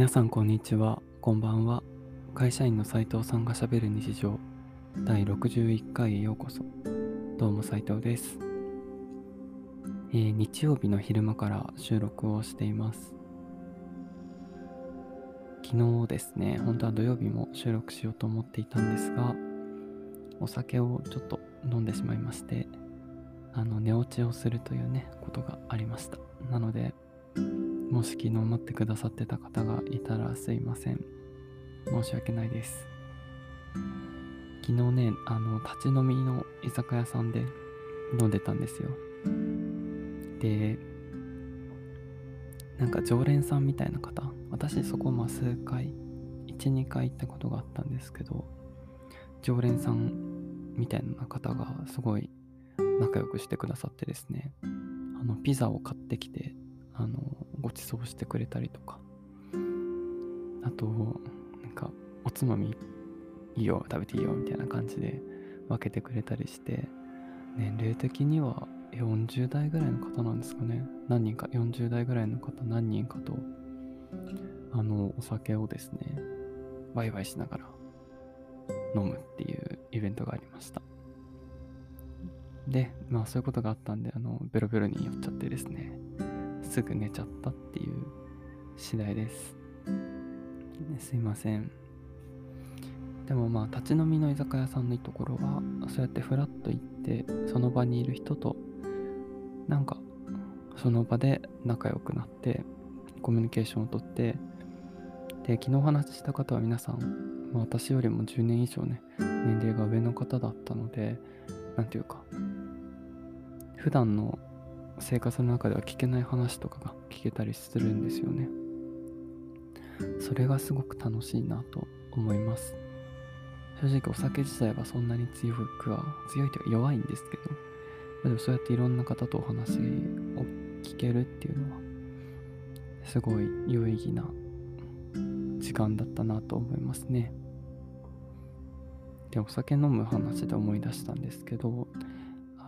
皆さんこんにちは、こんばんは。会社員の斉藤さんがしゃべる日常第61回へようこそ。どうも斉藤です、えー日曜日の昼間から収録をしています。昨日ですね、本当は土曜日も収録しようと思っていたんですが、お酒をちょっと飲んでしまいまして、あの寝落ちをするというね、ことがありました。なので、もし昨日待ってくださってた方がいたらすいません。申し訳ないです。昨日ね、あの、立ち飲みの居酒屋さんで飲んでたんですよ。で、なんか常連さんみたいな方、私そこま数回、1、2回行ったことがあったんですけど、常連さんみたいな方がすごい仲良くしてくださってですね、あの、ピザを買ってきて、あの、ご馳走してくれたりとか、あと、なんか、おつまみいいよ、食べていいよ、みたいな感じで分けてくれたりして、年齢的には40代ぐらいの方なんですかね。何人か、40代ぐらいの方何人かと、あの、お酒をですね、ワイワイしながら飲むっていうイベントがありました。で、まあそういうことがあったんで、あの、ベロベロに酔っちゃってですね、すぐ寝ちゃったっていう次第です。すいません。でもまあ立ち飲みの居酒屋さんのいいところはそうやってフラッと行ってその場にいる人となんかその場で仲良くなってコミュニケーションをとってで昨日お話しした方は皆さん、私よりも10年以上ね年齢が上の方だったのでなんていうか普段の生活の中では聞けない話とかが聞けたりするんですよね。それがすごく楽しいなと思います。正直お酒自体はそんなに強くは強いというか弱いんですけどでもそうやっていろんな方とお話を聞けるっていうのはすごい有意義な時間だったなと思いますね。でお酒飲む話で思い出したんですけど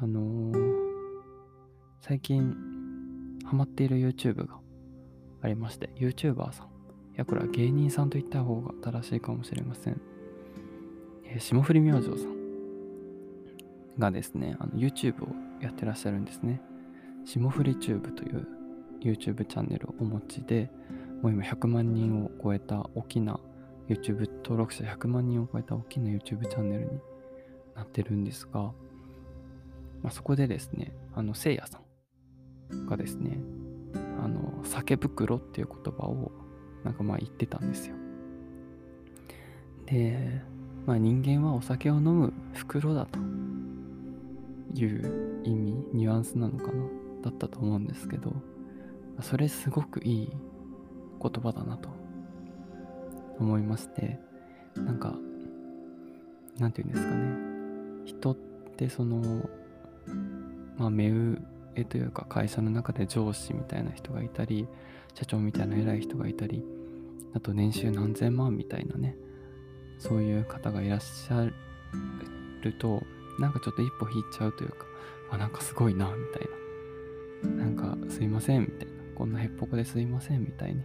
あのー最近ハマっている YouTube がありまして YouTuber さんやこれは芸人さんと言った方が正しいかもしれません、えー霜降り明星さんがですねあの YouTube をやってらっしゃるんですね。霜降りチューブという YouTube チャンネルをお持ちでもう今100万人を超えた大きな YouTube 登録者100万人を超えた大きな YouTube チャンネルになってるんですが、まあ、そこでですねあのせいやさんがですね、あの、酒袋っていう言葉をなんかまあ言ってたんですよ。で、まあ人間はお酒を飲む袋だという意味、ニュアンスなのかなだったと思うんですけど、それすごくいい言葉だなと思いまして、なんか、なんて言うんですかね。人ってその、まあ目上というか会社の中で上司みたいな人がいたり社長みたいな偉い人がいたりあと年収何千万みたいなねそういう方がいらっしゃるとなんかちょっと一歩引いちゃうというかあなんかすごいなみたいな。なんかすいませんみたいな。こんなへっぽこですいませんみたいに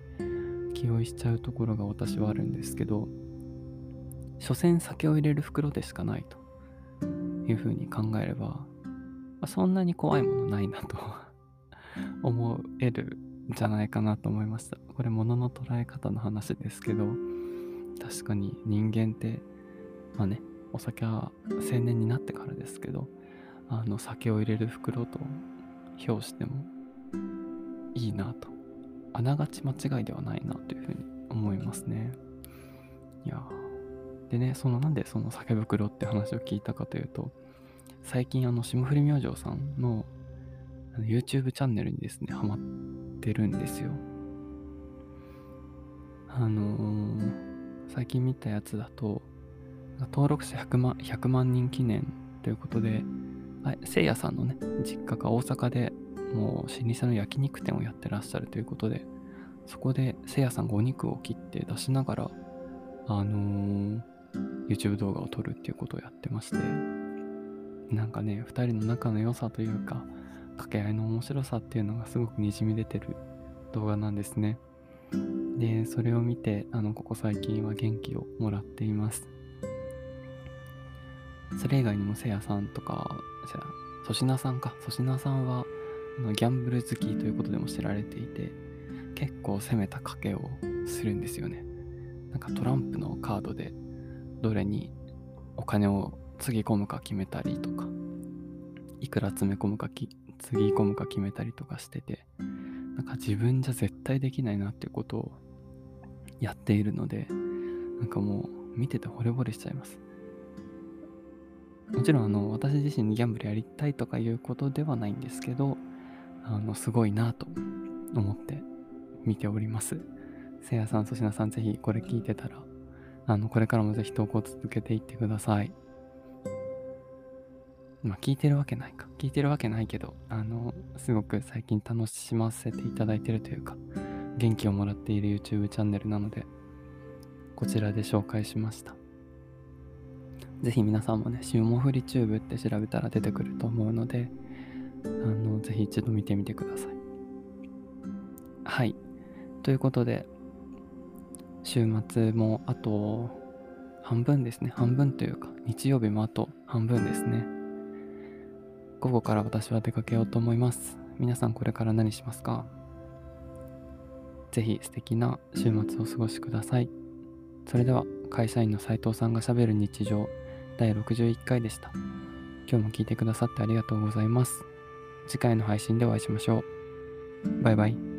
気負いしちゃうところが私はあるんですけど所詮酒を入れる袋でしかないというふうに考えればまあそんなに怖いものないなと 思えるんじゃないかなと思いました。これ物の捉え方の話ですけど、確かに人間って、まあね、お酒は青年になってからですけど、あの酒を入れる袋と評してもいいなと。あながち間違いではないなというふうに思いますね。いやでね、そのなんでその酒袋って話を聞いたかというと、最近あの霜降り明星さんの YouTube チャンネルにですね、ハマってるんですよ。あのー、最近見たやつだと、登録者100万 ,100 万人記念ということで、せいやさんのね、実家が大阪でもう老舗の焼肉店をやってらっしゃるということで、そこでせいやさんがお肉を切って出しながら、あのー、YouTube 動画を撮るっていうことをやってまして、なんかね、2人の仲の良さというか、掛け合いの面白さっていうのがすごくにじみ出てる動画なんですね。で、それを見て、あの、ここ最近は元気をもらっています。それ以外にもせいやさんとか、粗品さんか、粗品さんはあのギャンブル好きということでも知られていて、結構攻めた賭けをするんですよね。なんかトランプのカードでどれにお金をつぎ込むか決めたりとか、いくら詰め込むかきつぎ込むか決めたりとかしてて、なんか自分じゃ絶対できないなっていうことをやっているので、なんかもう見てて惚れ惚れしちゃいます。もちろんあの私自身にギャンブルやりたいとかいうことではないんですけど、あのすごいなと思って見ております。せいやさん、粗品さん、ぜひこれ聞いてたら、あのこれからもぜひ投稿続けていってください。まあ聞いてるわけないか。聞いてるわけないけど、あの、すごく最近楽しませていただいてるというか、元気をもらっている YouTube チャンネルなので、こちらで紹介しました。ぜひ皆さんもね、霜降りチューブって調べたら出てくると思うので、あの、ぜひ一度見てみてください。はい。ということで、週末もあと半分ですね。半分というか、日曜日もあと半分ですね。午後から私は出かけようと思います。皆さんこれから何しますか？ぜひ素敵な週末をお過ごしください。それでは会社員の斉藤さんがしゃべる日常第61回でした。今日も聞いてくださってありがとうございます。次回の配信でお会いしましょう。バイバイ。